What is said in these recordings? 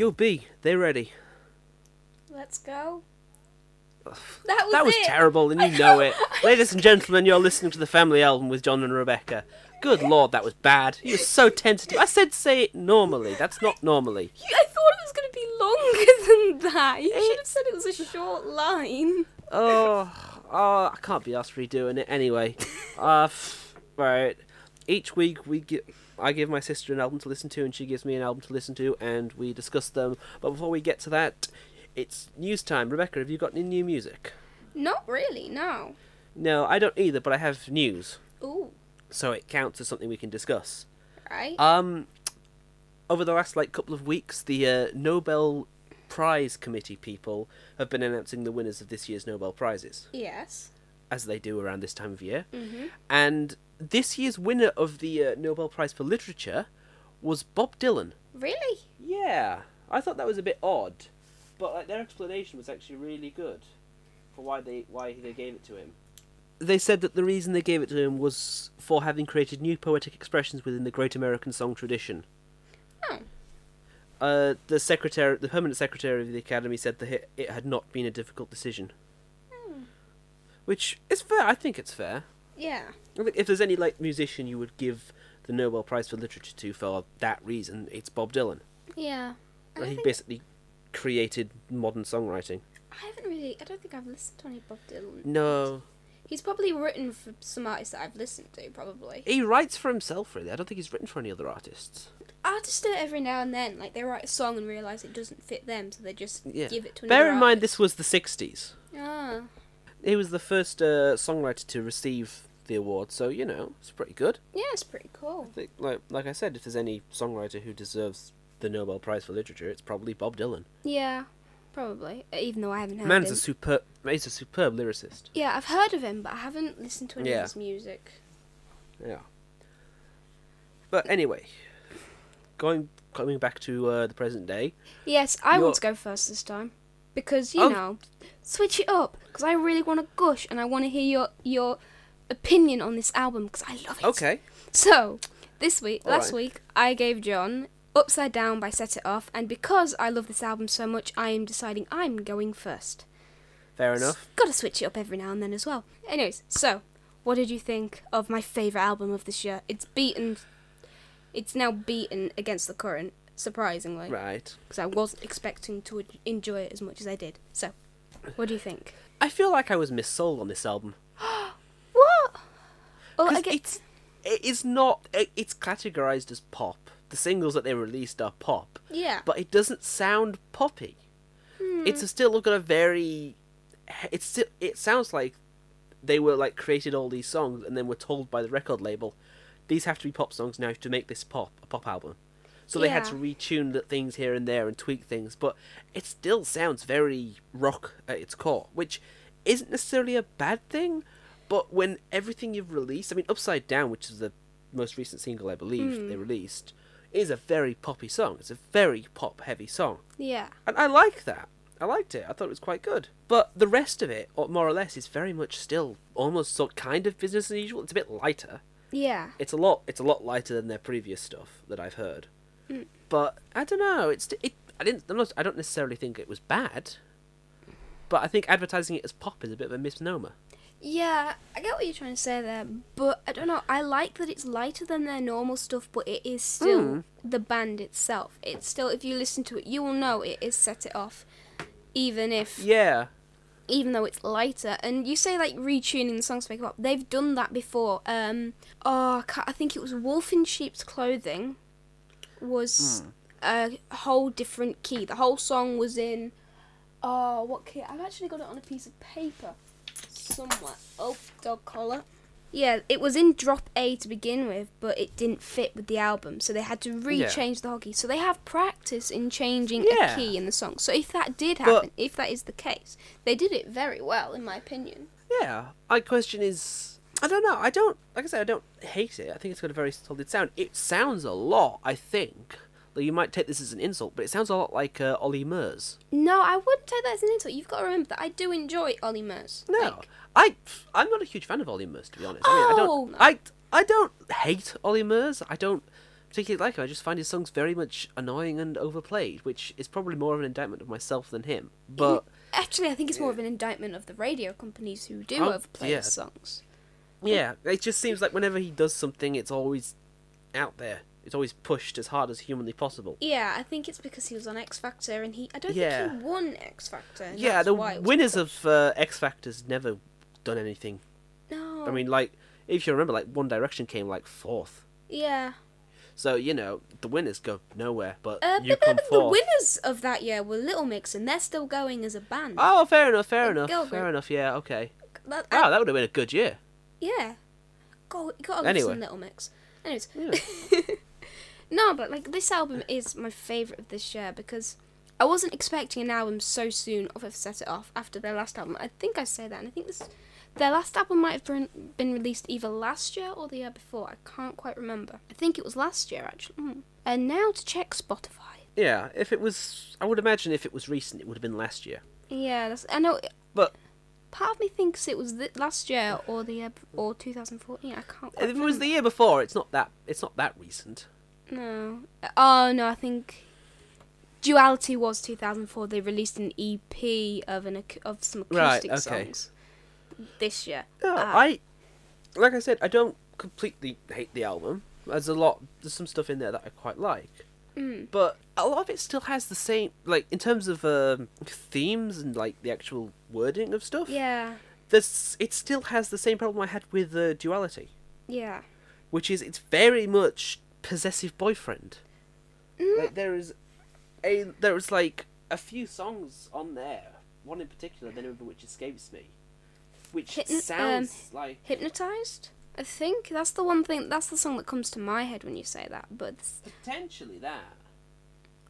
Yo, B, they're ready. Let's go. That was That was it. terrible, and you know it. Ladies and gentlemen, you're listening to the family album with John and Rebecca. Good lord, that was bad. You were so tentative. I said say it normally. That's not normally. I thought it was going to be longer than that. You should have said it was a short line. Oh, oh, I can't be asked redoing it anyway. Uh, right. Each week we gi- I give my sister an album to listen to, and she gives me an album to listen to, and we discuss them. But before we get to that, it's news time. Rebecca, have you got any new music? Not really, no. No, I don't either, but I have news, Ooh, so it counts as something we can discuss. right. Um, over the last like couple of weeks, the uh, Nobel Prize Committee people have been announcing the winners of this year's Nobel prizes, yes. as they do around this time of year. Mm-hmm. And this year's winner of the uh, Nobel Prize for Literature was Bob Dylan. Really? Yeah, I thought that was a bit odd, but like their explanation was actually really good for why they why they gave it to him. They said that the reason they gave it to him was for having created new poetic expressions within the great American song tradition. Oh. Uh, the secretary, the permanent secretary of the academy, said that it, it had not been a difficult decision, Hmm. which is fair. I think it's fair. Yeah. If there's any like musician you would give the Nobel Prize for Literature to for that reason, it's Bob Dylan. Yeah. I, he basically created modern songwriting. I haven't really. I don't think I've listened to any Bob Dylan. No, He's probably written for some artists that I've listened to, probably. he writes for himself really. I don't think he's written for any other artists. Artists do it every now and then. Like they write a song and realise it doesn't fit them, so they just Yeah. give it to another Bear in mind, artist. this was the '60s. Ah. He was the first uh, songwriter to receive the award, so you know it's pretty good. Yeah, it's pretty cool. I think, like like I said, if there's any songwriter who deserves the Nobel Prize for Literature, it's probably Bob Dylan. Yeah, probably. Even though I haven't heard Man's him. a superb. He's a superb lyricist. Yeah, I've heard of him, but I haven't listened to any Yeah. of his music. Yeah. But anyway, going coming back to uh, the present day. Yes, I You're- want to go first this time because you Oh. know, switch it up. Because I really want to gush and I want to hear your your opinion on this album because I love it. Okay. So this week, All last right. week, I gave John Upside Down by Set It Off, and because I love this album so much, I am deciding I'm going first. Fair enough. Got to switch it up every now and then as well. Anyways, so what did you think of my favorite album of this year? It's beaten. It's now beaten against the current, surprisingly, Right. because I wasn't expecting to enjoy it as much as I did. So, what do you think? I feel like I was missold on this album. Well, I get, it's it is not it's categorized as pop. The singles that they released are pop, yeah. but it doesn't sound poppy. Hmm. It's still got a very it's still it sounds like they were like created all these songs and then were told by the record label these have to be pop songs now to make this pop a pop album. So they had to retune the things here and there and tweak things, but it still sounds very rock at its core, which isn't necessarily a bad thing. But when everything you've released, I mean, Upside Down, which is the most recent single I believe they released, is a very poppy song. It's a very pop heavy song. yeah. And I like that. I liked it. I thought it was quite good. But the rest of it, or more or less, is very much still almost sort kind of business as usual. It's a bit lighter. Yeah. It's a lot. It's a lot lighter than their previous stuff that I've heard. Mm. But I don't know. It's it. I didn't. I'm not, I don't necessarily think it was bad. But I think advertising it as pop is a bit of a misnomer. Yeah, I get what you're trying to say there, but I don't know. I like that it's lighter than their normal stuff, but it is still Mm. the band itself. It's still, if you listen to it, you will know it is set it off, even if, Yeah. even though it's lighter. And you say like retuning the songs to make it pop. They've done that before. Um, oh, I, I think it was Wolf in Sheep's Clothing, was a whole different key. The whole song was in, oh, what key? I've actually got it on a piece of paper somewhere. Oh, dog collar. Yeah, it was in drop A to begin with, but it didn't fit with the album, so they had to re-change the whole key. So they have practice in changing Yeah. a key in the song. So if that did But- happen, if that is the case, they did it very well, in my opinion. Yeah. My question is, I don't know. I don't. Like I said, I don't hate it. I think it's got a very solid sound. It sounds a lot. I think. Like you might take this as an insult, but it sounds a lot like uh, Ollie Murs. No, I wouldn't take that as an insult. You've got to remember that I do enjoy Ollie Murs. No, Like, I I'm not a huge fan of Ollie Murs to be honest. I mean, I Oh, don't no. I I don't hate Ollie Murs. I don't particularly like him. I just find his songs very much annoying and overplayed, which is probably more of an indictment of myself than him. But Actually, I think it's more of an indictment of the radio companies who do Oh, overplay yeah. his songs. yeah, it just seems like whenever he does something, it's always out there. It's always pushed as hard as humanly possible. Yeah, I think it's because he was on X Factor and he. I don't Yeah. think he won X Factor. yeah, the why it was winners of uh, X Factor's never done anything. No. I mean, like if you remember, like One Direction came like fourth. Yeah. So you know the winners go nowhere, but Uh, you but come the, the winners of that year were Little Mix, and they're still going as a band. Oh, fair enough, fair The enough, fair enough. Yeah, okay. That- Oh, that would have been a good year. yeah. Go, you gotta Anyway. some Little Mix. Anyways. Yeah. no, but like this album is my favourite of this year because I wasn't expecting an album so soon of have set it off after their last album. I think I say that, and I think this their last album might have been, been released either last year or the year before. I can't quite remember. I think it was last year actually. Mm. And now to check Spotify. Yeah, if it was, I would imagine if it was recent, it would have been last year. Yeah, that's, I know. But- part of me thinks it was th- last year or the year b- or 2014. I can't. Quite If it was the year before, it's not that. It's not that recent. No. Oh no, I think Duality was 2004. They released an EP of an of some Right, acoustic okay. songs this year. No, Ah. I, like I said, I don't completely hate the album. There's a lot. There's some stuff in there that I quite like, Mm. but a lot of it still has the same. Like in terms of um, themes and like the actual wording of stuff. Yeah. There's. It still has the same problem I had with uh, Duality, Yeah. which is it's very much possessive boyfriend. Mm. Like there is a there is like a few songs on there. One in particular, the name of which escapes me, which Hypno- um, sounds like Hypnotized. I think that's the one thing. That's the song that comes to my head when you say that. But it's- potentially that.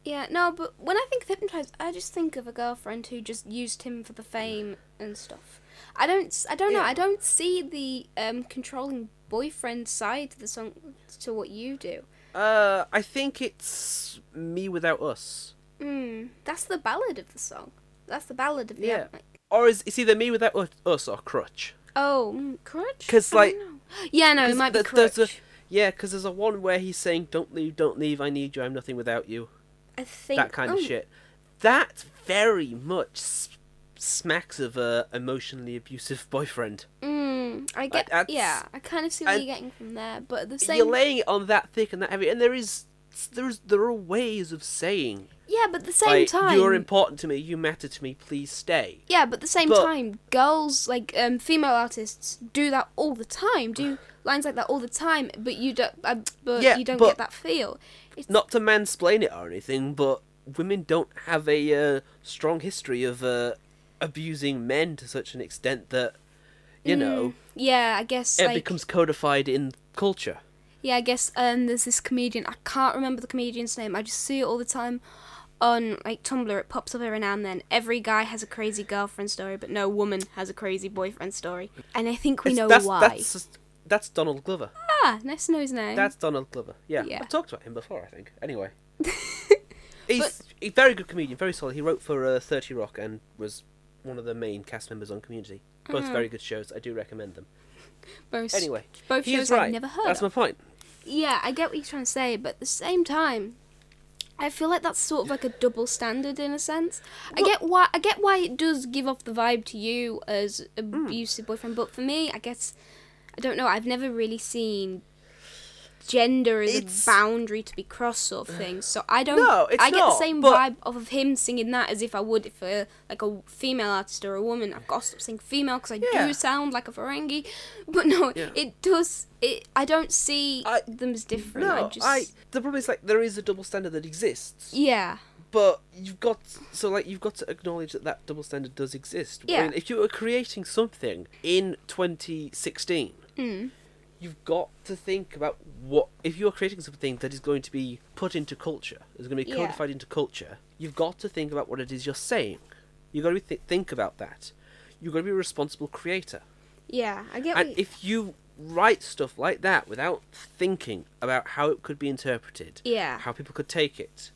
yeah, no. But when I think of hypnotized, I just think of a girlfriend who just used him for the fame and stuff. I don't. I don't know. Yeah. I don't see the um, controlling boyfriend side to the song to what you do. Uh, I think it's me without us, Mm, that's the ballad of the song. That's the ballad of the Yeah. Or is it's either me without us or Crutch. oh, mm, Crutch. 'Cause, I like- yeah, no, it might be Crutch. a- Yeah, because there's a one where he's saying, "Don't leave, don't leave, I need you, I'm nothing without you." I think that kind oh, of shit. That very much smacks of a emotionally abusive boyfriend. Mm, I get. that's- yeah, I kind of see what you're getting from there, but at the same. You're laying it on that thick and that heavy, and there is there's there are ways of saying, yeah, but at the same like, time. "You're important to me, you matter to me, please stay." Yeah, but at the same But- time, girls like um, female artists do that all the time. Do lines like that all the time, but you don't. Uh, but Yeah, you don't but- get that feel. It's, Not to mansplain it or anything, but women don't have a uh, strong history of uh, abusing men to such an extent that you know Mm, Yeah, I guess. it like, becomes codified in culture. Yeah, I guess um, there's this comedian. I can't remember the comedian's name. I just see it all the time on like Tumblr. It pops up every now and then. Every guy has a crazy girlfriend story, but no woman has a crazy boyfriend story. And I think we It's- know that's, why. That's, that's Donald Glover. Ah, nice to know his name. That's Donald Glover. Yeah, Yeah. I've talked about him before, I think. Anyway, he's a very good comedian, very solid. He wrote for uh, Thirty Rock and was one of the main cast members on Community. Both Ah. very good shows. I do recommend them. both Anyway, both he shows is right. I've never heard That's of. my point. Yeah, I get what you're trying to say, but at the same time, I feel like that's sort of like a double standard in a sense. I Well- get why I get why it does give off the vibe to you as Hmm. abusive boyfriend, but for me, I guess I don't know. I've never really seen gender as It's- a boundary to be crossed sort of thing. So I don't. No, it's I get the same but- vibe off of him singing that as if I would for like a female artist or a woman. I've got to stop saying female because I Yeah. do sound like a Ferengi, but no, Yeah. it does. It I don't see I- them as different. No, I just I. The problem is like there is a double standard that exists, yeah, but you've got so like you've got to acknowledge that that double standard does exist. I Yeah. mean, if you were creating something in 2016. mm. You've got to think about what if you're creating something that is going to be put into culture, is going to be Yeah. codified into culture. You've got to think about what it is you're saying. You've got to be th- think about that. You've got to be a responsible creator. yeah. I get. And you- if you write stuff like that without thinking about how it could be interpreted, yeah, how people could take it,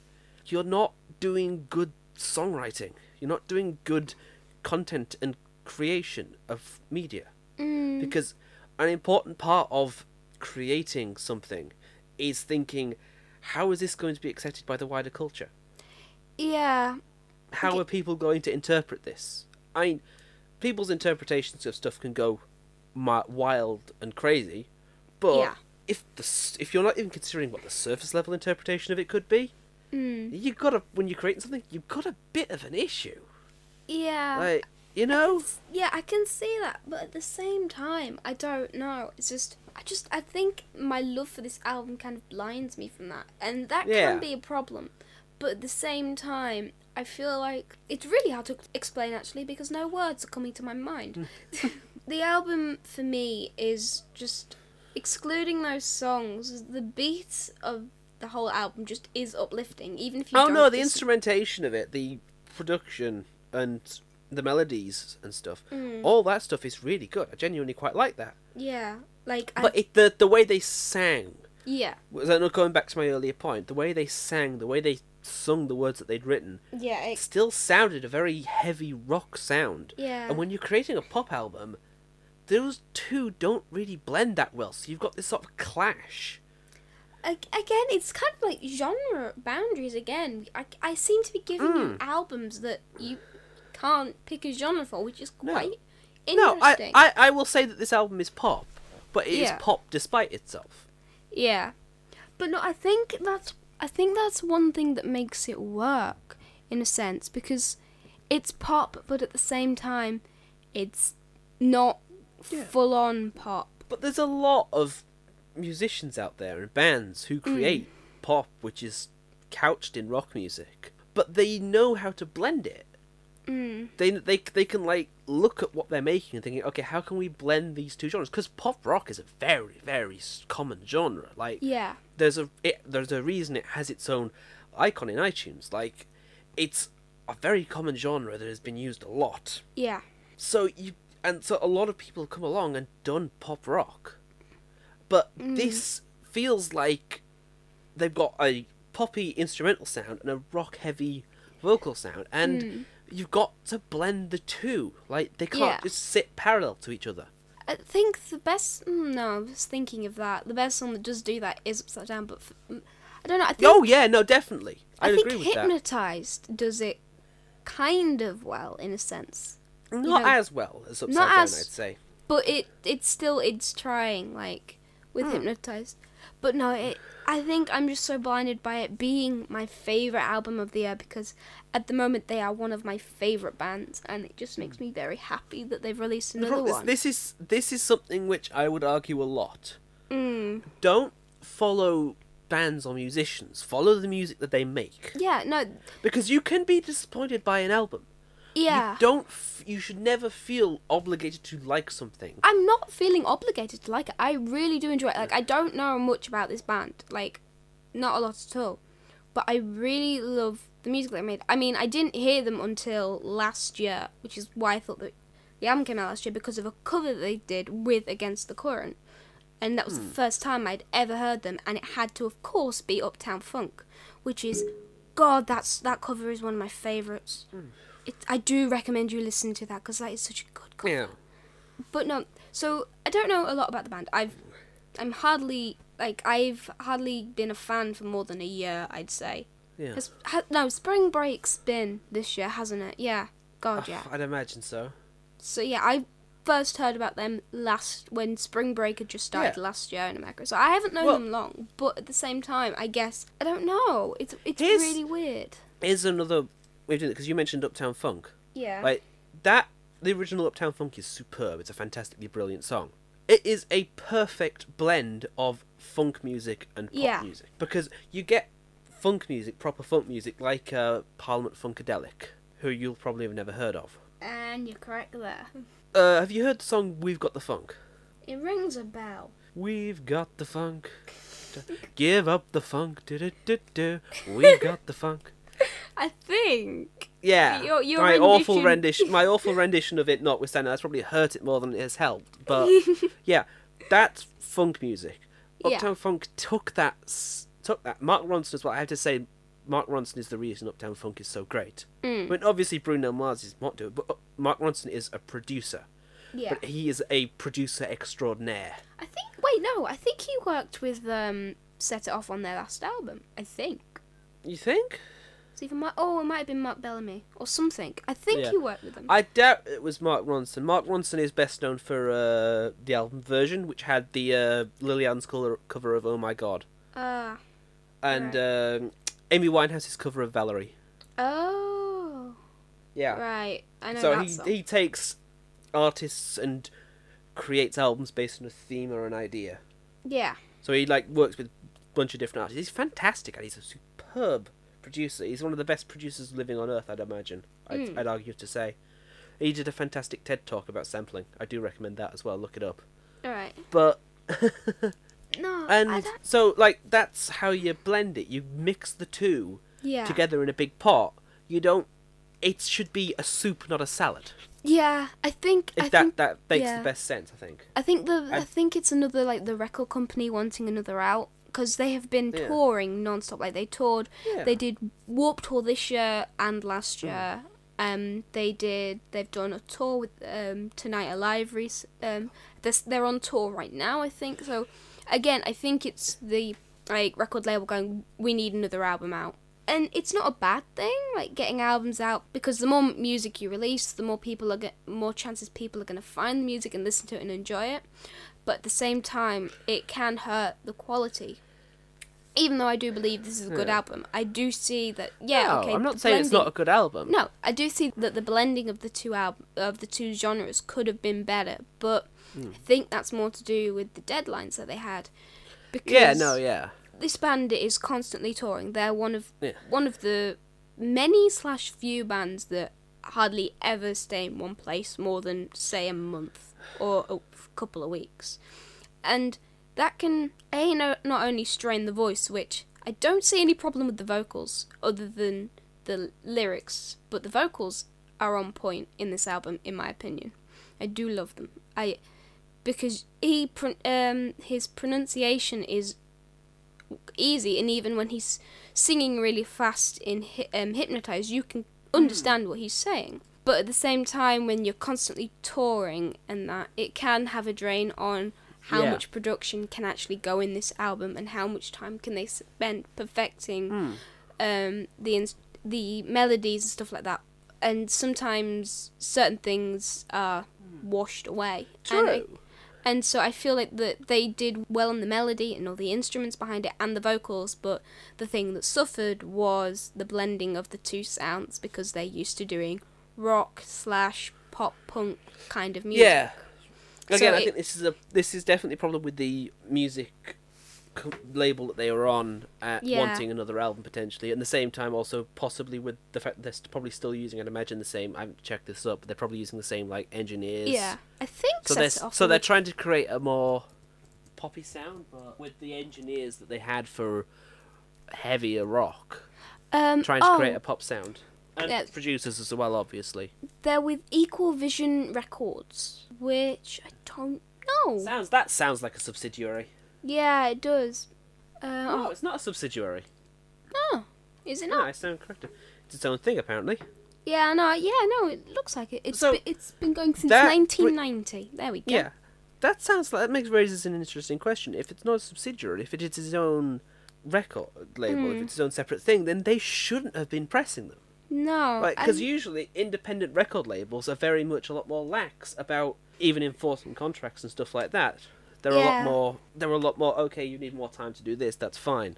you're not doing good songwriting. You're not doing good content and creation of media mm. because an important part of creating something is thinking how is this going to be accepted by the wider culture? Yeah. How Okay. are people going to interpret this? I mean, people's interpretations of stuff can go wild and crazy, but Yeah. if the if you're not even considering what the surface level interpretation of it could be, Mm. you got a when you're creating something, you've got a bit of an issue. Yeah. Like you know, Yeah, I can see that, but at the same time, I don't know. It's just, I just, I think my love for this album kind of blinds me from that, and that Yeah. can be a problem. But at the same time, I feel like it's really hard to explain actually because no words are coming to my mind. Hmm. the album for me is just excluding those songs. The beats of the whole album just is uplifting, even if you. oh no, the instrumentation of it, the production and the melodies and stuff, Mm. all that stuff is really good. I genuinely quite like that. Yeah, like I, But it, the the way they sang yeah, was that not going back to my earlier point? The way they sang, the way they sung the words that they'd written, yeah, it still sounded a very heavy rock sound. yeah. And when you're creating a pop album, those two don't really blend that well. So you've got this sort of clash. Again, it's kind of like genre boundaries again. I, I seem to be giving you Mm. albums that you can't pick a genre for, which is No. quite No, I. I I will say that this album is pop, but it is Yeah. pop despite itself. Yeah, but no, I think that's I think that's one thing that makes it work in a sense because it's pop, but at the same time, it's not Yeah. full on pop. But there's a lot of musicians out there and bands who mm. create pop, which is couched in rock music, but they know how to blend it. Mm. They they they can like look at what they're making and thinking, okay, how can we blend these two genres? Because pop rock is a very very common genre. Like Yeah, there's a it, there's a reason it has its own icon in iTunes. Like it's a very common genre that has been used a lot. yeah, So you and so a lot of people have come along and done pop rock, but this feels like they've got a poppy instrumental sound and a rock heavy vocal sound, and you've got to blend the two. Like they can't Yeah. just sit parallel to each other. I think the best. mm, No, I was thinking of that. The best song that does do that is Upside Down, but f- mm, I don't know. I think Oh yeah, no, definitely. I, I think agree with that. Hypnotized does it kind of well in a sense, Not know, as well as upside down, as- I'd say. but it it's still it's trying like with Hmm. Hypnotized. But no, it. I think I'm just so blinded by it being my favorite album of the year because at the moment they are one of my favorite bands, and it just makes me very happy that they've released The another problem is, one. this is this is something which I would argue a lot. Mm. Don't follow bands or musicians. Follow the music that they make. Yeah, no, Because you can be disappointed by an album. Yeah. You don't. F- you should never feel obligated to like something. I'm not feeling obligated to like it. I really do enjoy it. Like I don't know much about this band, like not a lot at all, but I really love the music they made. I mean, I didn't hear them until last year, which is why I thought that the album came out last year because of a cover that they did with Against the Current, and that was the hmm. first time I'd ever heard them, and it had to, of course, be Uptown Funk, which is, God, that's that cover is one of my favorites. Hmm. It, I do recommend you listen to that because that is such a good cover. Yeah. but no so i don't know a lot about the band. I've i'm hardly like i've hardly been a fan for more than a year i'd say. Yeah. ha- no spring break's been this year hasn't it? Yeah. God yeah. I'd imagine so. so yeah i first heard about them last when spring break had just started Yeah. last year in america. So i haven't known Well- them long but at the same time i guess i don't know. It's it's really weird. Here's another way of doing it because you mentioned Uptown Funk. yeah Like that, the original Uptown Funk is superb. It's a fantastically brilliant song. It is a perfect blend of funk music and pop Yeah. music because you get funk music, proper funk music, like uh, Parliament Funkadelic, who you'll probably have never heard of. and you're correct there Uh, have you heard the song "We've Got the Funk"? it rings a bell We've got the funk. Give up the funk. Do-do-do-do. We've got the funk. I think Yeah, Your- your my awful rendition- rendition, my awful rendition of it, notwithstanding, that's probably hurt it more than it has helped. But yeah, that's funk music. Yeah. Uptown Funk took that, took that. Mark Ronson as well. I have to say, Mark Ronson is the reason Uptown Funk is so great. Mm. I mean, obviously Bruno Mars is not doing, it, but uh, Mark Ronson is a producer. yeah But he is a producer extraordinaire. I think. Wait, no. I think he worked with um set it off on their last album. I think. You think? It's even Mark. Oh, it might have been Mark Bellamy or something. I think Yeah. he worked with them. I doubt it was Mark Ronson. Mark Ronson is best known for uh, the album version, which had the uh, color cover of "Oh My God," Ah. and um, Amy Winehouse's cover of "Valerie." oh. Yeah. Right. I know so he song. he takes artists and creates albums based on a theme or an idea. Yeah. So he like works with a bunch of different artists. He's fantastic, and he's a superb producer. He's one of the best producers living on earth, I'd imagine. I'd, Mm. I'd argue to say. He did a fantastic TED talk about sampling. I do recommend that as well. Look it up. All right. But No. I and don't, so like that's how you blend it. You mix the two yeah. together in a big pot. You don't. It should be a soup, not a salad. Yeah. I think. If I that think. that makes yeah. the best sense, I think. I think the. I, I- think it's another like the record company wanting another out because they have been Yeah. touring non-stop. Like they toured. Yeah. They did Warped Tour this year and last Hmm. year. Um, they did. They've done a tour with um Tonight Alive. Rec- um, this, they're on tour right now. I think so. Again, I think it's the like record label going. We need another album out, and it's not a bad thing. Like getting albums out because the more music you release, the more people are get more chances people are going to find the music and listen to it and enjoy it. But at the same time, it can hurt the quality. Even though I do believe this is a good Yeah. album, I do see that. Yeah, no, okay. I'm not saying it's not a good album. no, I do see that the blending of the two album of the two genres could have been better, but Hmm. I think that's more to do with the deadlines that they had. Because Yeah, no, yeah. this band is constantly touring. They're one of Yeah. one of the many slash few bands that hardly ever stay in one place more than say a month or a couple of weeks, and that can a no, not only strain the voice, which I don't see any problem with the vocals other than the lyrics, but the vocals are on point in this album, in my opinion. I do love them. I because he um his pronunciation is easy, and even when he's singing really fast in um, Hypnotize, you can understand what he's saying. But at the same time, when you're constantly touring and that, it can have a drain on how Yeah. much production can actually go in this album and how much time can they spend perfecting Hmm. um, the ins- the melodies and stuff like that. And sometimes certain things are washed away. And I- True. and so I feel like that they did well on the melody and all the instruments behind it and the vocals, but the thing that suffered was the blending of the two sounds because they're used to doing rock slash pop punk kind of music. Yeah. So Again, I think this is a this is definitely a problem with the music co- label that they were on, uh, Yeah. wanting another album potentially. At the same time, also possibly with the fact that they're probably still using, I'd imagine the same. I haven't checked this up, but they're probably using the same like engineers. Yeah, I think So they're so they're trying to create a more poppy sound, but with the engineers that they had for heavier rock, um, trying to oh, create a pop sound. And Yeah. producers as well, obviously. They're with Equal Vision Records, which I don't know. Sounds that sounds like a subsidiary. Yeah, it does. Uh, No, oh, it's not a subsidiary. oh, is it not? No? I stand corrected. It's its own thing, apparently. Yeah, no, yeah, no, it looks like it. It's So, be, it's been going since that- 1990. There we go. Yeah, that sounds like that makes raises an interesting question. If it's not a subsidiary, if it is its own record label, if Hmm. it's its own separate thing, then they shouldn't have been pressing them. No, because and- usually independent record labels are very much a lot more lax about even enforcing contracts and stuff like that. They're a lot more. They're a lot more. Okay, you need more time to do this. That's fine.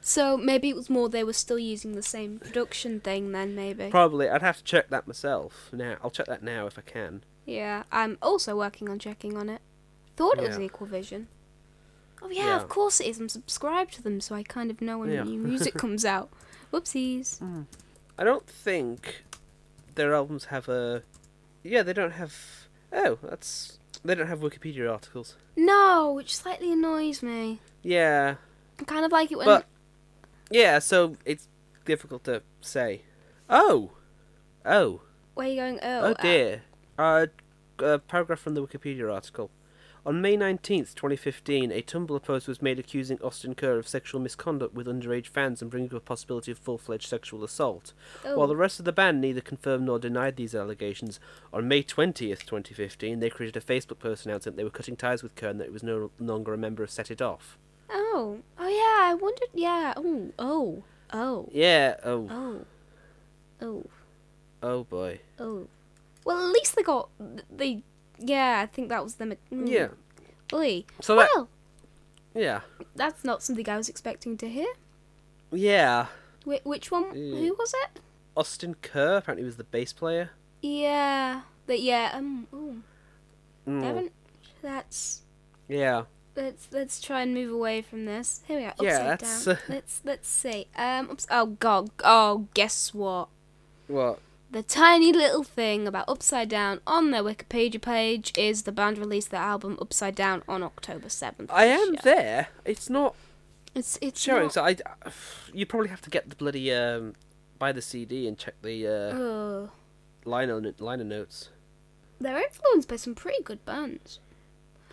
so maybe it was more they were still using the same production thing then. Maybe. Probably, I'd have to check that myself. Now, I'll check that now if I can. yeah, I'm also working on checking on it. Thought it was Yeah. Equal Vision. Oh yeah, Yeah. of course it is. I'm subscribed to them, so I kind of know when Yeah. new music comes out. Whoopsies. Hmm. I don't think their albums have a. Yeah, they don't have. Oh, that's. They don't have Wikipedia articles. No, which slightly annoys me. Yeah, I kind of like it when. but yeah, so it's difficult to say. Oh, oh, where are you going? Oh, oh uh, dear. Uh, a paragraph from the Wikipedia article. On May 19th, 2015, a Tumblr post was made accusing Austin Kerr of sexual misconduct with underage fans and bringing up a possibility of full fledged sexual assault. oh. While the rest of the band neither confirmed nor denied these allegations, on May 20th, 2015, they created a Facebook post announcing that they were cutting ties with Kerr and that he was no longer a member of Set It Off. Oh, oh yeah. I wondered. Yeah. Oh, oh, oh, Yeah. Oh. oh, oh, Oh boy. oh. Well, at least they got they. Yeah, I think that was them. Mm. Yeah. Oy. So that. Well, Yeah. that's not something I was expecting to hear. Yeah. Wh- which one? Mm. Who was it? Austin Kerr apparently was the bass player. Yeah. But yeah. Um. Ooh. Mm. That's. Yeah. Let's let's try and move away from this. Here we are. Upside Yeah, that's, down. uh, Let's let's see. Um. Ups- oh god. Oh, guess what? What? The tiny little thing about Upside Down on their Wikipedia page is the band released their album Upside Down on October seventh. I am there. It's not It's it's showing. not- So I. You probably have to get the bloody um, buy the CD and check the uh, liner liner notes. they're influenced by some pretty good bands.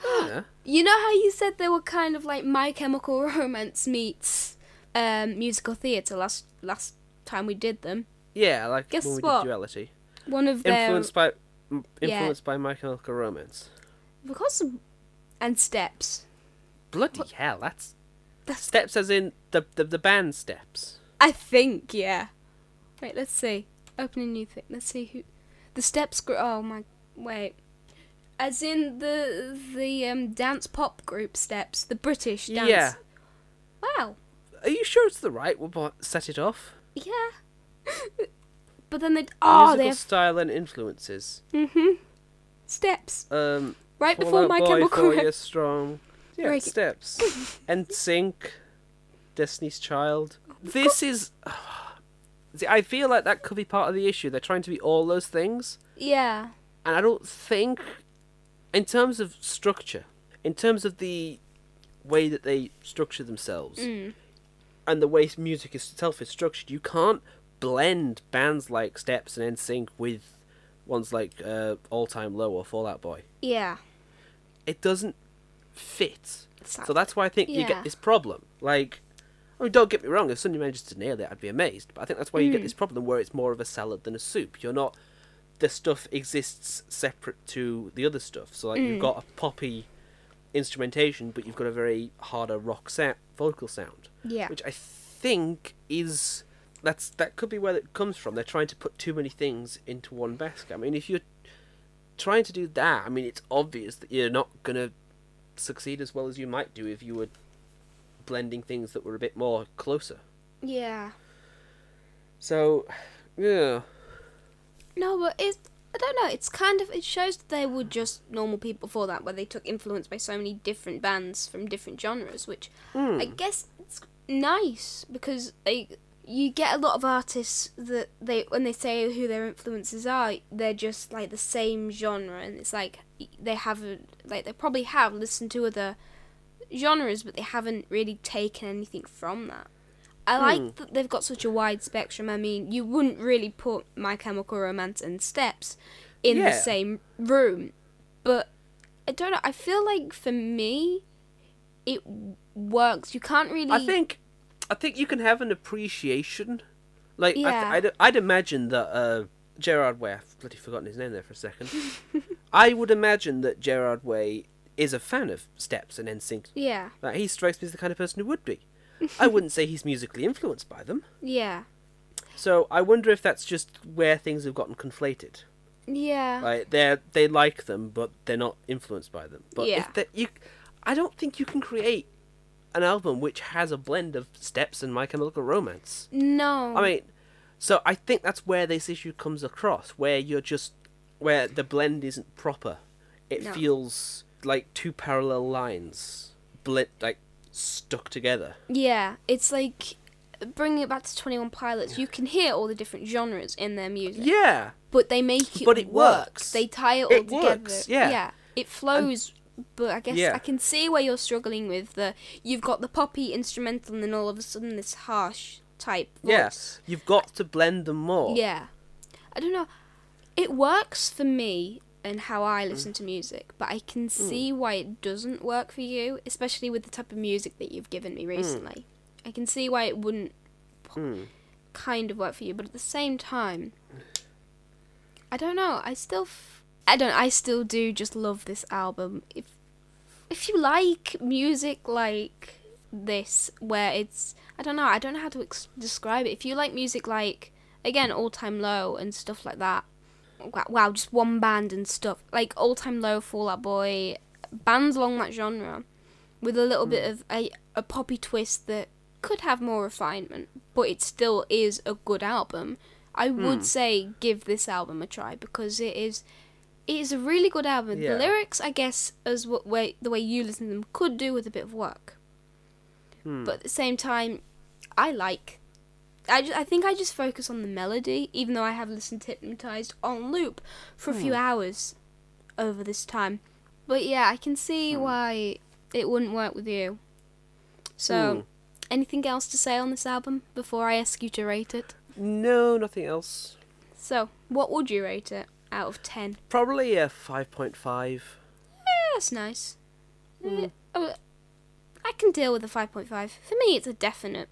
Yeah. You know how you said they were kind of like My Chemical Romance meets um, musical theatre last last time we did them. Yeah, like Guess when we what? did duality. One of their Influenced by m- Yeah. influenced by My Chemical Romance. because of, and Steps. Bloody hell, that's That's steps as in the the, the band steps. I think yeah. Wait, let's see. Open a new thing. Let's see who the Steps group. Oh my wait. As in the the um, dance pop group Steps, the British dance. Yeah. Wow. Are you sure it's the right one? but Set it off. Yeah. But then they oh Musical they have style and influences. mhm Steps Um, right Fall before Out My Boy, Chemical Romance. Strong. Yeah, Right. steps. NSYNC, Destiny's Child. This is. See, I feel like that could be part of the issue. They're trying to be all those things, Yeah. and I don't think, in terms of structure, in terms of the way that they structure themselves, Mm. and the way music itself is structured, you can't blend bands like Steps and NSYNC with ones like uh, All Time Low or Fall Out Boy. Yeah. It doesn't fit. So that's why I think you get this problem. Like, I mean, don't get me wrong. If somebody manages to nail it, I'd be amazed. But I think that's why you get Mm. this problem where it's more of a salad than a soup. You're not. The stuff exists separate to the other stuff. So like, you've Mm. got a poppy instrumentation, but you've got a very harder rock sound, vocal sound, Yeah. which I think is that's that could be where it comes from. They're trying to put too many things into one basket. I mean, if you're trying to do that, I mean, it's obvious that you're not gonna succeed as well as you might do if you were blending things that were a bit more closer. Yeah. So, yeah, No, but it's I don't know. It's kind of it shows that they were just normal people before that, where they took influence by so many different bands from different genres, which Hmm. I guess it's nice because they you get a lot of artists that they when they say who their influences are, they're just like the same genre, and it's like they haven't like they probably have listened to other genres, but they haven't really taken anything from that. I Hmm. like that they've got such a wide spectrum. I mean, you wouldn't really put My Chemical Romance and Steps in the same room, but I don't know. I feel like for me, it works. You can't really. I think, I think you can have an appreciation. Like, Yeah. I th- I'd, I'd imagine that uh, Gerard Way. I've bloody forgotten his name there for a second. I would imagine that Gerard Way is a fan of Steps and NSYNC. Yeah, Like, he strikes me as the kind of person who would be. I wouldn't say he's musically influenced by them. yeah, So I wonder if that's just where things have gotten conflated. yeah. Like they they like them, but they're not influenced by them. But Yeah. if you, I don't think you can create an album which has a blend of Steps and My Chemical Romance. no. I mean, so I think that's where this issue comes across, where you're just where the blend isn't proper. It No. feels like two parallel lines, blend like stuck together. yeah, it's like bringing it back to Twenty One Pilots. You can hear all the different genres in their music. Yeah, but they make it But it work. works. They tie it all It together. works, yeah. it flows. But I guess Yeah. I can see where you're struggling with the. You've got the poppy instrumental, and then all of a sudden this harsh type voice. You've got to blend them more. Yeah, I don't know. It works for me and how Mm. I listen to music, but I can see why it doesn't work for you, especially with the type of music that you've given Mm. me recently. I can see why it wouldn't Mm. kind of work for you, but at the same time, I don't know. I still, f- I don't. I still do just love this album. If if you like music like this where it's I don't know I don't know how to ex- describe it. If you like music like again All Time Low and stuff like that, wow, wow just one band and stuff like All Time Low, Fall Out Boy, bands along that genre, with a little bit hmm. of a a poppy twist that could have more refinement, but it still is a good album. I would hmm. say give this album a try because it is it is a really good album. Yeah. The lyrics, I guess, as what way the way you listen to them could do with a bit of work, Hmm. but at the same time, I like. I, ju- I think I just focus on the melody, even though I have listened to Hypnotized on loop for a few Hmm. hours over this time. But yeah, I can Hmm. see why it wouldn't work with you. So, Hmm. anything else to say on this album before I ask you to rate it? No, nothing else. So, what would you rate it out of 10? Probably a five point five. Yeah, that's nice. Oh, I can deal with a 5.5. For me, it's a definite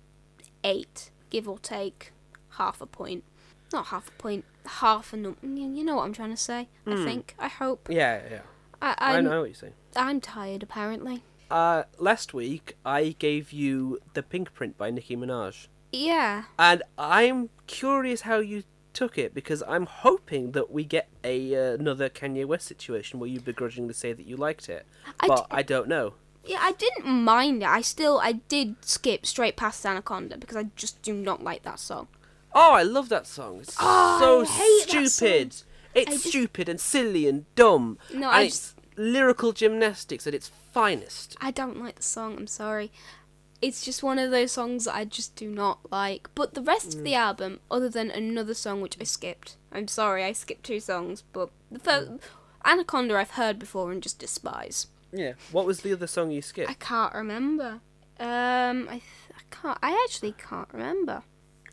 8, give or take half a point. Not half a point, half a num. You know what I'm trying to say, I Hmm. think. I hope. Yeah, yeah. I, I know what you're saying. I'm tired, apparently. Uh, last week I gave you the Pinkprint by Nicki Minaj, Yeah. and I'm curious how you took it because I'm hoping that we get a uh, another Kanye West situation where you begrudgingly say that you liked it, I but d- I don't know. Yeah, I didn't mind it. I still, I did skip straight past Anaconda because I just do not like that song. Oh, I love that song. It's Oh, so stupid. It's just- stupid and silly and dumb. No, and I it's lyrical gymnastics at its finest. I don't like the song. I'm sorry. It's just one of those songs that I just do not like. But the rest of the album, other than another song which I skipped, I'm sorry, I skipped two songs. But the first, Anaconda I've heard before and just despise. Yeah. What was the other song you skipped? I can't remember. Um, I th- I can't. I actually can't remember.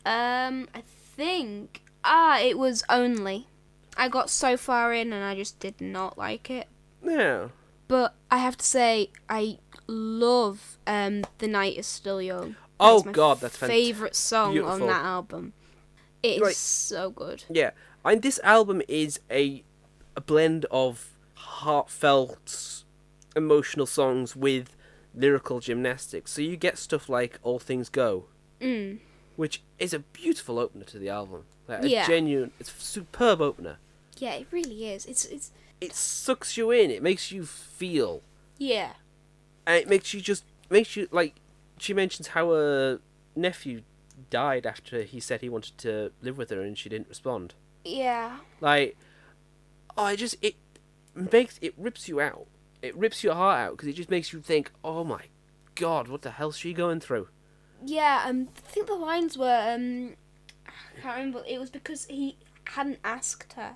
Um, I think ah, it was only. I got so far in and I just did not like it. Yeah. But I have to say, I love um, "The Night Is Still Young." Oh, my God, that's favorite song beautiful. on that album. It is Right. so good. Yeah, and this album is a a blend of heartfelt, emotional songs with lyrical gymnastics. So you get stuff like "All Things Go," Mm. which is a beautiful opener to the album. Like, Yeah. a genuine, it's a superb opener. Yeah, it really is. It's it's It sucks you in. It makes you feel, yeah. And it makes you just makes you like. She mentions how her nephew died after he said he wanted to live with her, and she didn't respond. Yeah. Like, oh, it just it makes it rips you out. It rips your heart out because it just makes you think, oh my god, what the hell's she going through? Yeah, um, I think the lines were, um, I can't remember. It was because he hadn't asked her.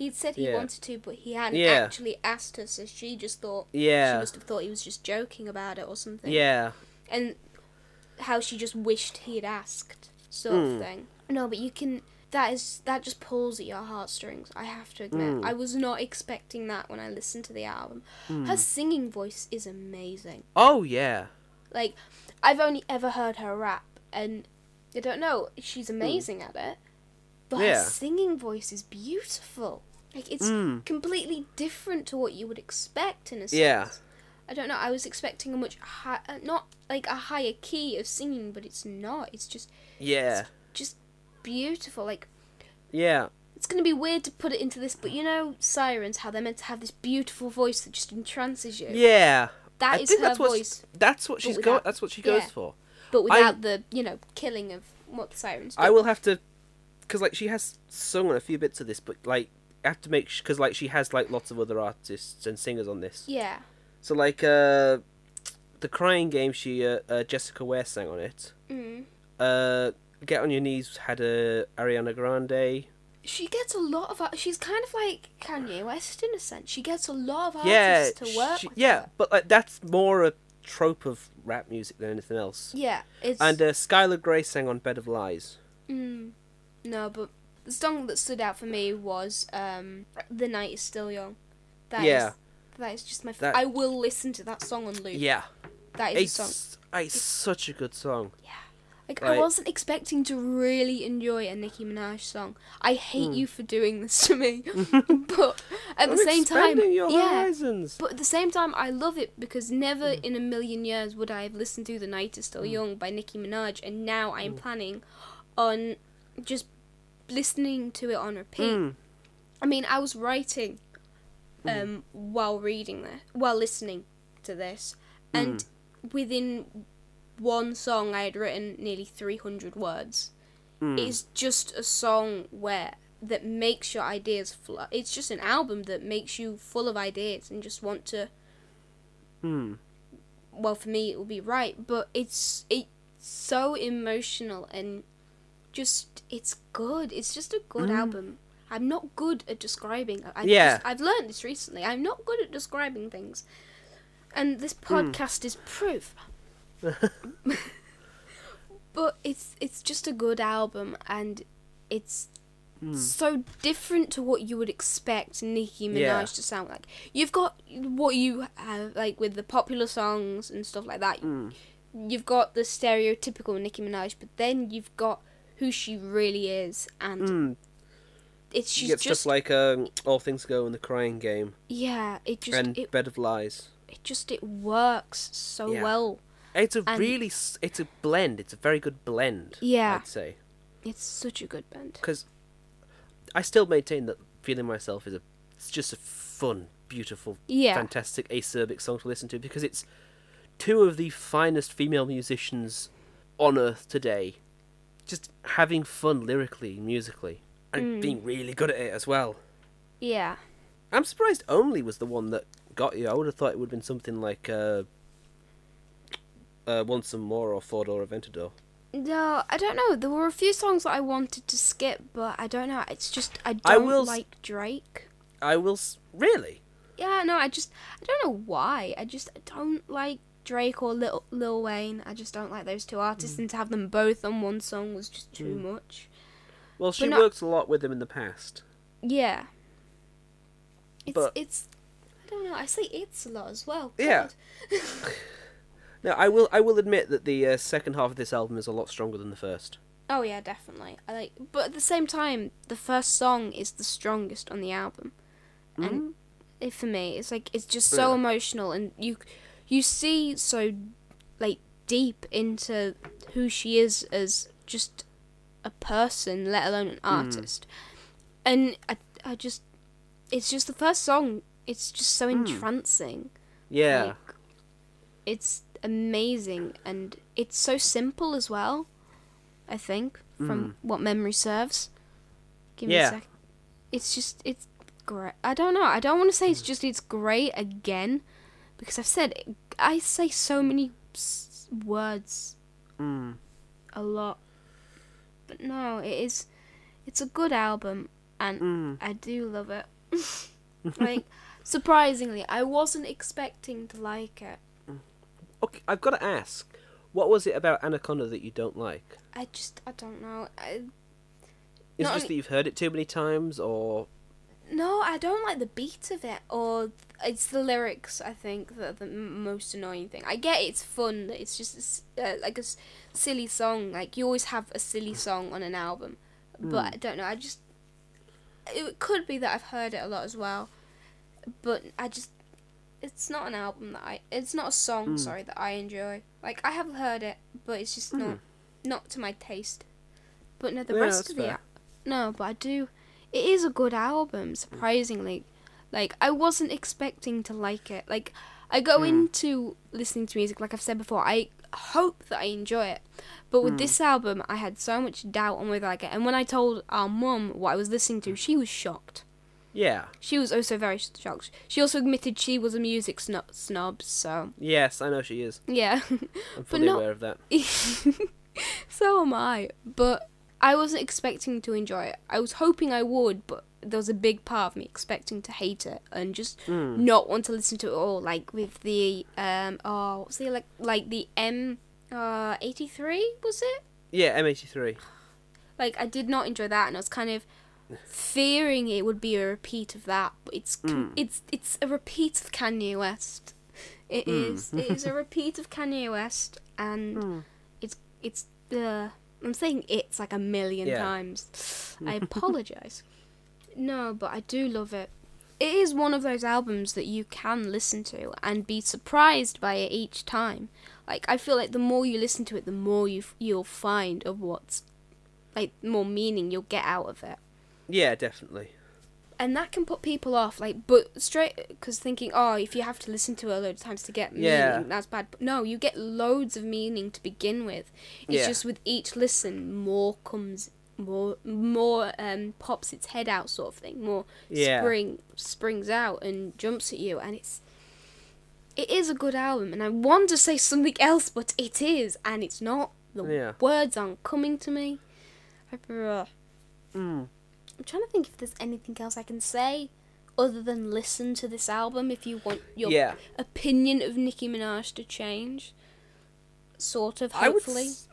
He'd said he Yeah. wanted to, but he hadn't Yeah. actually asked her, so she just thought, Yeah. she must have thought he was just joking about it or something. yeah, And how she just wished he had asked, sort Mm. of thing. No, but you can, that is, that just pulls at your heartstrings, I have to admit. Mm. I was not expecting that when I listened to the album. Mm. Her singing voice is amazing. oh yeah, Like, I've only ever heard her rap, and I don't know, she's amazing at it. But Hmm. Yeah. her singing voice is beautiful. Like, it's Mm. completely different to what you would expect in a sense. Yeah. I don't know. I was expecting a much high, uh, not like a higher key of singing, but it's not. It's just yeah, just beautiful. Like yeah, it's gonna be weird to put it into this, but you know, sirens, how they're meant to have this beautiful voice that just entrances you. yeah. That I is her that's what voice, that's what she's without- going. That's what she goes yeah. for. but I- without the you know killing of what the sirens do. I will have to, because like she has sung on a few bits of this, but like I have to make because like she has like lots of other artists and singers on this. Yeah. So like uh, the crying game, she uh, uh, Jessica Ware sang on it. Mm. Uh, Get on Your Knees had a Ariana Grande. She gets a lot of. She's kind of like Kanye West in a sense. She gets a lot of Yeah, artists to work she- with. yeah, her. but like that's more a trope of rap music than anything else. Yeah. It's. And uh, Skylar Grey sang on Bed of Lies. Mm, no, but the song that stood out for me was um, "The Night Is Still Young." That is- Yeah. that is just my. F- That- I will listen to that song on loop. Yeah, that is a song. it's, it's such a good song. I Like, I wasn't expecting to really enjoy a Nicki Minaj song. I hate Hmm. you for doing this to me, but at the I'm same time, your yeah. horizons. But at the same time, I love it because never Hmm. in a million years would I have listened to "The Night Is Still Young" by Nicki Minaj, and now I am Hmm. planning on just listening to it on repeat. Mm. I mean, I was writing Hmm. um, while reading this, while listening to this, and Hmm. within one song, I had written nearly 300 words. Mm. It's just a song where that makes your ideas flow. It's just an album that makes you full of ideas and just want to. Mm. Well, for me, it will be right, but it's it's so emotional and just it's good. It's just a good Mm. album. I'm not good at describing. I Yeah. just, I've learned this recently. I'm not good at describing things, and this Hmm. podcast is proof. but it's it's just a good album, and it's Mm. so different to what you would expect Nicki Minaj Yeah. to sound like. You've got what you have like with the popular songs and stuff like that. Mm. You've got the stereotypical Nicki Minaj, but then you've got who she really is, and Mm. it's she's get just like um, All Things Go in the Crying Game yeah. It just and it, Bed of Lies. it just it works so Yeah. well. It's a And- really, it's a blend. It's a very good blend. Yeah. I'd say It's such a good blend. because I still maintain that "Feeling Myself" is a, it's just a fun, beautiful, Yeah, fantastic acerbic song to listen to because it's two of the finest female musicians on earth today, just having fun lyrically, musically, and Mm. being really good at it as well. yeah. I'm surprised "Only" was the one that got you. I would have thought it would have been something like uh, uh, "Want Some More" or "Four Door Aventador." No, I don't know. There were a few songs that I wanted to skip, but I don't know. It's just I don't I will like Drake. I will s- really. Yeah, no, I just I don't know why. I just don't like Drake or Lil Lil Wayne. I just don't like those two artists, Hmm. and to have them both on one song was just too Mm. much. Well, she no- worked a lot with them in the past. Yeah. It's But- it's I don't know. I say it's a lot as well. Yeah. Now, I will. I will admit that the uh, second half of this album is a lot stronger than the first. Oh yeah, definitely. I like, but at the same time, the first song is the strongest on the album, and it, for me, it's like it's just so Yeah. emotional, and you you see so like deep into who she is as just a person, let alone an hmm. artist, and I I just it's just the first song. It's just so hmm. entrancing. Yeah. Like, it's amazing and it's so simple as well. I think from hmm. what memory serves. Give me Yeah. a sec. It's just it's great. I don't know. I don't want to say it's just it's great again because I've said I say so many s- words Mm. a lot. But no, it is it's a good album and Mm. I do love it. like surprisingly, I wasn't expecting to like it. Okay, I've got to ask, what was it about Anaconda that you don't like? I just I don't know. I, Is it just only- that you've heard it too many times, or no, I don't like the beat of it, or it's the lyrics. I think that the m- most annoying thing. I get it's fun. It's just uh, like a s- silly song. Like you always have a silly song on an album, but I don't know. I just it could be that I've heard it a lot as well, but I just it's not an album that I. It's not a song. Mm. Sorry that I enjoy. Like I have heard it, but it's just not not to my taste. But no, the Yeah, rest of the fair. al- no, but I do. It is a good album, surprisingly. Like I wasn't expecting to like it. Like I go Hmm. into listening to music, like I've said before. I hope that I enjoy it, but with this album, I had so much doubt on whether I like it. And when I told our mum what I was listening to, she was shocked. yeah, She was also very shocked. She also admitted she was a music snob, snob so yes, I know she is. yeah. I'm fully not- aware of that. so am I. But I wasn't expecting to enjoy it. I was hoping I would, but there was a big part of me expecting to hate it and just Mm. not want to listen to it all. Like with the um oh what's the like like the M uh eighty three was it? Yeah, M83. Like I did not enjoy that, and I was kind of fearing it would be a repeat of that. But it's Mm. it's it's a repeat of Kanye West. It Mm. is. It is a repeat of Kanye West, and Mm. it's it's uh, I'm saying it's like a million Yeah. times. I apologize. no, but I do love it. It is one of those albums that you can listen to and be surprised by it each time. Like I feel like the more you listen to it, the more you f- you'll find of what's like more meaning you'll get out of it. Yeah, definitely. And that can put people off, like, but straight because thinking, oh, if you have to listen to it a load of times to get Yeah. meaning, that's bad. But no, you get loads of meaning to begin with. It's Yeah. just with each listen, more comes, more, more um, pops its head out, sort of thing. More Yeah. spring springs out and jumps at you, and it's, it is a good album. And I want to say something else, but it is, and it's not. The Yeah. words aren't coming to me. I, Mm. I'm trying to think if there's anything else I can say other than listen to this album if you want your Yeah. opinion of Nicki Minaj to change. Sort of, I would. hopefully. s-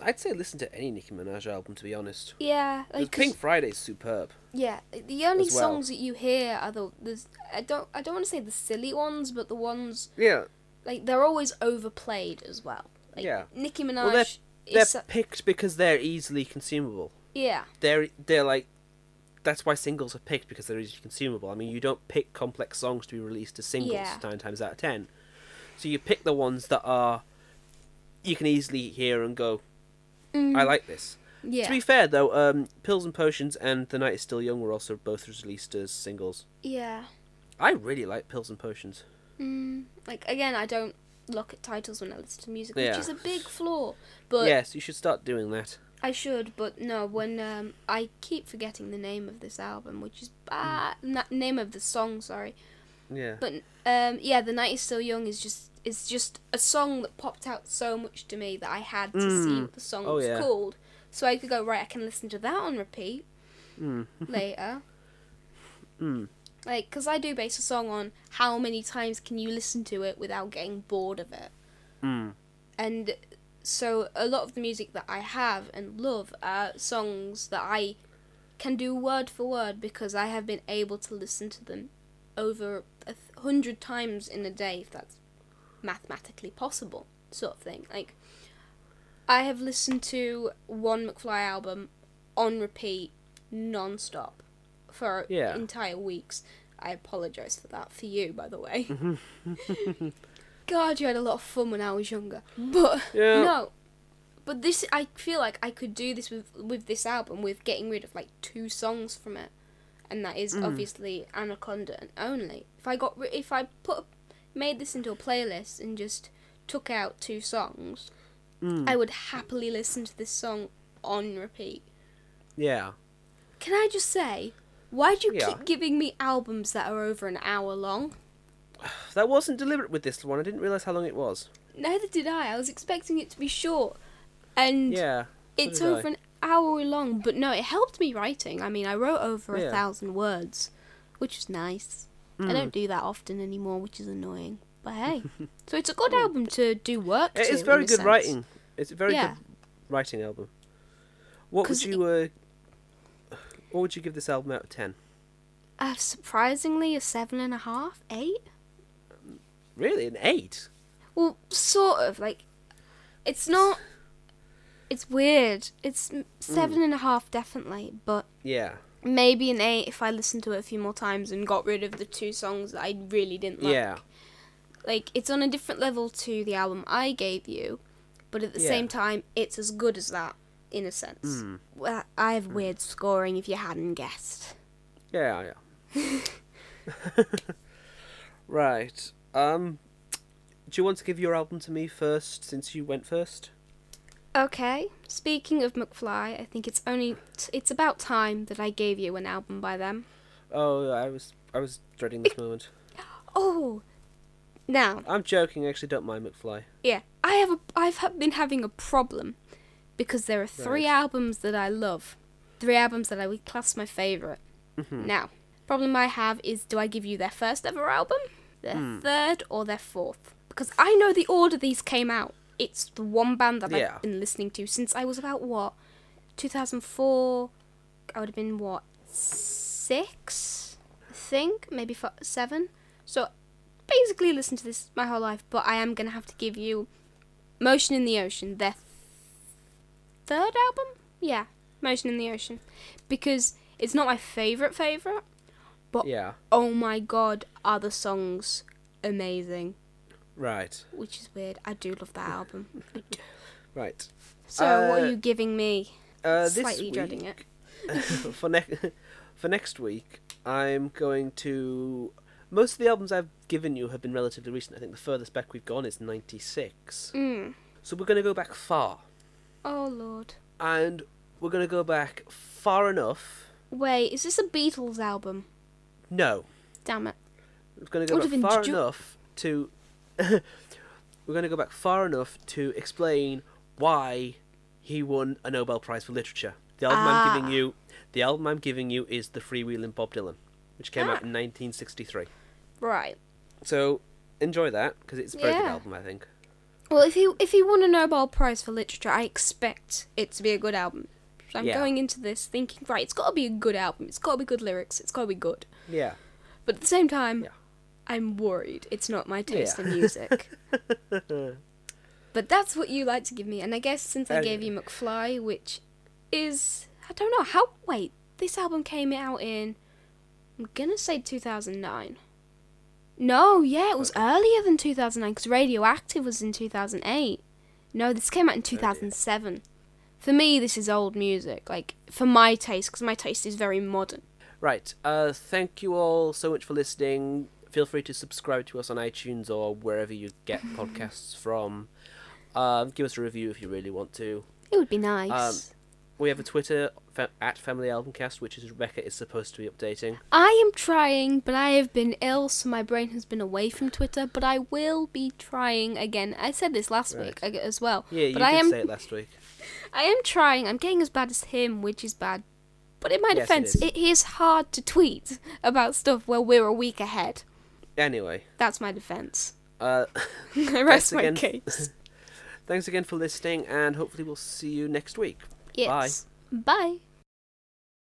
I'd say listen to any Nicki Minaj album to be honest. Yeah, like Pink Friday's superb. yeah. The only well. songs that you hear are the there's I don't I don't want to say the silly ones, but the ones Yeah. like they're always overplayed as well. Like, Yeah. Nicki Minaj Well, they're- They're is picked because they're easily consumable. yeah They're they're like. That's why singles are picked because they're easily consumable. I mean, you don't pick complex songs to be released as singles Yeah. nine times out of ten. So you pick the ones that are you can easily hear and go, Mm, I like this. yeah To be fair though, um, Pills and Potions and The Night Is Still Young were also both released as singles. yeah. I really like Pills and Potions. Mm, like again, I don't look at titles when I listen to music, which is a big flaw. But yes, you should start doing that. I should, but no. When um, I keep forgetting the name of this album, which is bad. na- name of the song, sorry. Yeah. But um, yeah, the night is still young is just is just a song that popped out so much to me that I had to see Mm. what the song Oh, was yeah. called, so I could go right. I can listen to that on repeat Mm. later. Mm. Like, because I do base a song on how many times can you listen to it without getting bored of it. Mm. and so a lot of the music that I have and love are songs that I can do word for word because I have been able to listen to them over a hundred times in a day, if that's mathematically possible, sort of thing. Like, I have listened to one McFly album on repeat, non-stop, for Yeah. entire weeks. I apologise for that for you, by the way. God, you had a lot of fun when I was younger. But Yeah. no, but this I feel like I could do this with with this album with getting rid of like two songs from it, and that is Mm. obviously Anaconda and Only. If I got if I put made this into a playlist and just took out two songs, Mm. I would happily listen to this song on repeat. Yeah. Can I just say, why do you Yeah. keep giving me albums that are over an hour long? That wasn't deliberate with this one. I didn't realize how long it was. Neither did I. I was expecting it to be short, and Yeah. it's did I. over an hour long. But no, it helped me writing. I mean, I wrote over Yeah. a thousand words, which was nice. I Mm. don't do that often anymore, which is annoying. But hey, so it's a good album to do work. It to, is very good sense. writing. It's a very Yeah. good writing album. What would you uh, what would you give this album out of ten? Uh, surprisingly, a seven and a half, eight. Really, an eight? Well, sort of like, it's not. It's weird. It's Mm. seven and a half, definitely, but Yeah. maybe an eight if I listened to it a few more times and got rid of the two songs that I really didn't like. Yeah. Like it's on a different level to the album I gave you, but at the Yeah. same time, it's as good as that in a sense. Mm. Well, I have weird scoring if you hadn't guessed. Yeah, yeah. right. Um do you want to give your album to me first since you went first? Okay. Speaking of McFly, I think it's only it's about time that I gave you an album by them. Oh, I was I was dreading this moment. Oh, now I'm joking. I actually don't mind McFly. yeah, I have a I've ha- been having a problem because there are three Right. albums that I love, three albums that I would class my favorite. Mhm. Now, problem I have is do I give you their first ever album, their Hmm. third, or their fourth? Because I know the order these came out. It's the one band that Yeah. I've been listening to since I was about what, 2004. I would have been what six, I think, maybe fi seven. So basically, listen to this my whole life. But I am gonna have to give you "Motion in the Ocean," their third album. Yeah, Motion in the Ocean, because it's not my favorite favorite. But Yeah. oh my god, are the songs amazing? Right. Which is weird. I do love that album. Right. So what Uh, are you giving me? Uh, this Slightly week, dreading it. for next for next week, I'm going to. Most of the albums I've given you have been relatively recent. I think the furthest back we've gone is '96. Mm. So we're going to go back far, Oh lord. and we're going to go back far enough. Wait, is this a Beatles album? No, Damn it. we're going to go back far enjoyed- enough to. we're going to go back far enough to explain why he won a Nobel Prize for Literature. The album I'm Ah. giving you, the album I'm giving you is the Freewheeling Bob Dylan, which came Ah. out in 1963. Right. So enjoy that because it's a very good album, I think. Well, if he if he won a Nobel Prize for literature, I expect it to be a good album. So I'm Yeah. going into this thinking, right, it's got to be a good album. It's got to be good lyrics. It's got to be good. Yeah. But at the same time, Yeah. I'm worried it's not my taste Yeah. in music. but that's what you like to give me, and I guess since I gave you McFly, which is I don't know how. Wait, this album came out in I'm gonna say 2009. No, yeah, it was earlier than 2009 because Radioactive was in 2008. No, this came out in 2007. For me, this is old music, like for my taste, because my taste is very modern. Right. Uh, thank you all so much for listening. Feel free to subscribe to us on iTunes or wherever you get podcasts from. Um, give us a review if you really want to. It would be nice. Um, We have a Twitter fa- at Family Albumcast, which is Rebecca is supposed to be updating. I am trying, but I have been ill, so my brain has been away from Twitter. But I will be trying again. I said this last Right. week as well. Yeah, you but did I am, say it last week. I am trying. I'm getting as bad as him, which is bad. But in my Yes, defense, is. it is hard to tweet about stuff where we're a week ahead. Anyway, That's my defense. uh, I rest my again. case. thanks again for listening, and hopefully we'll see you next week. Yes. Bye. Bye.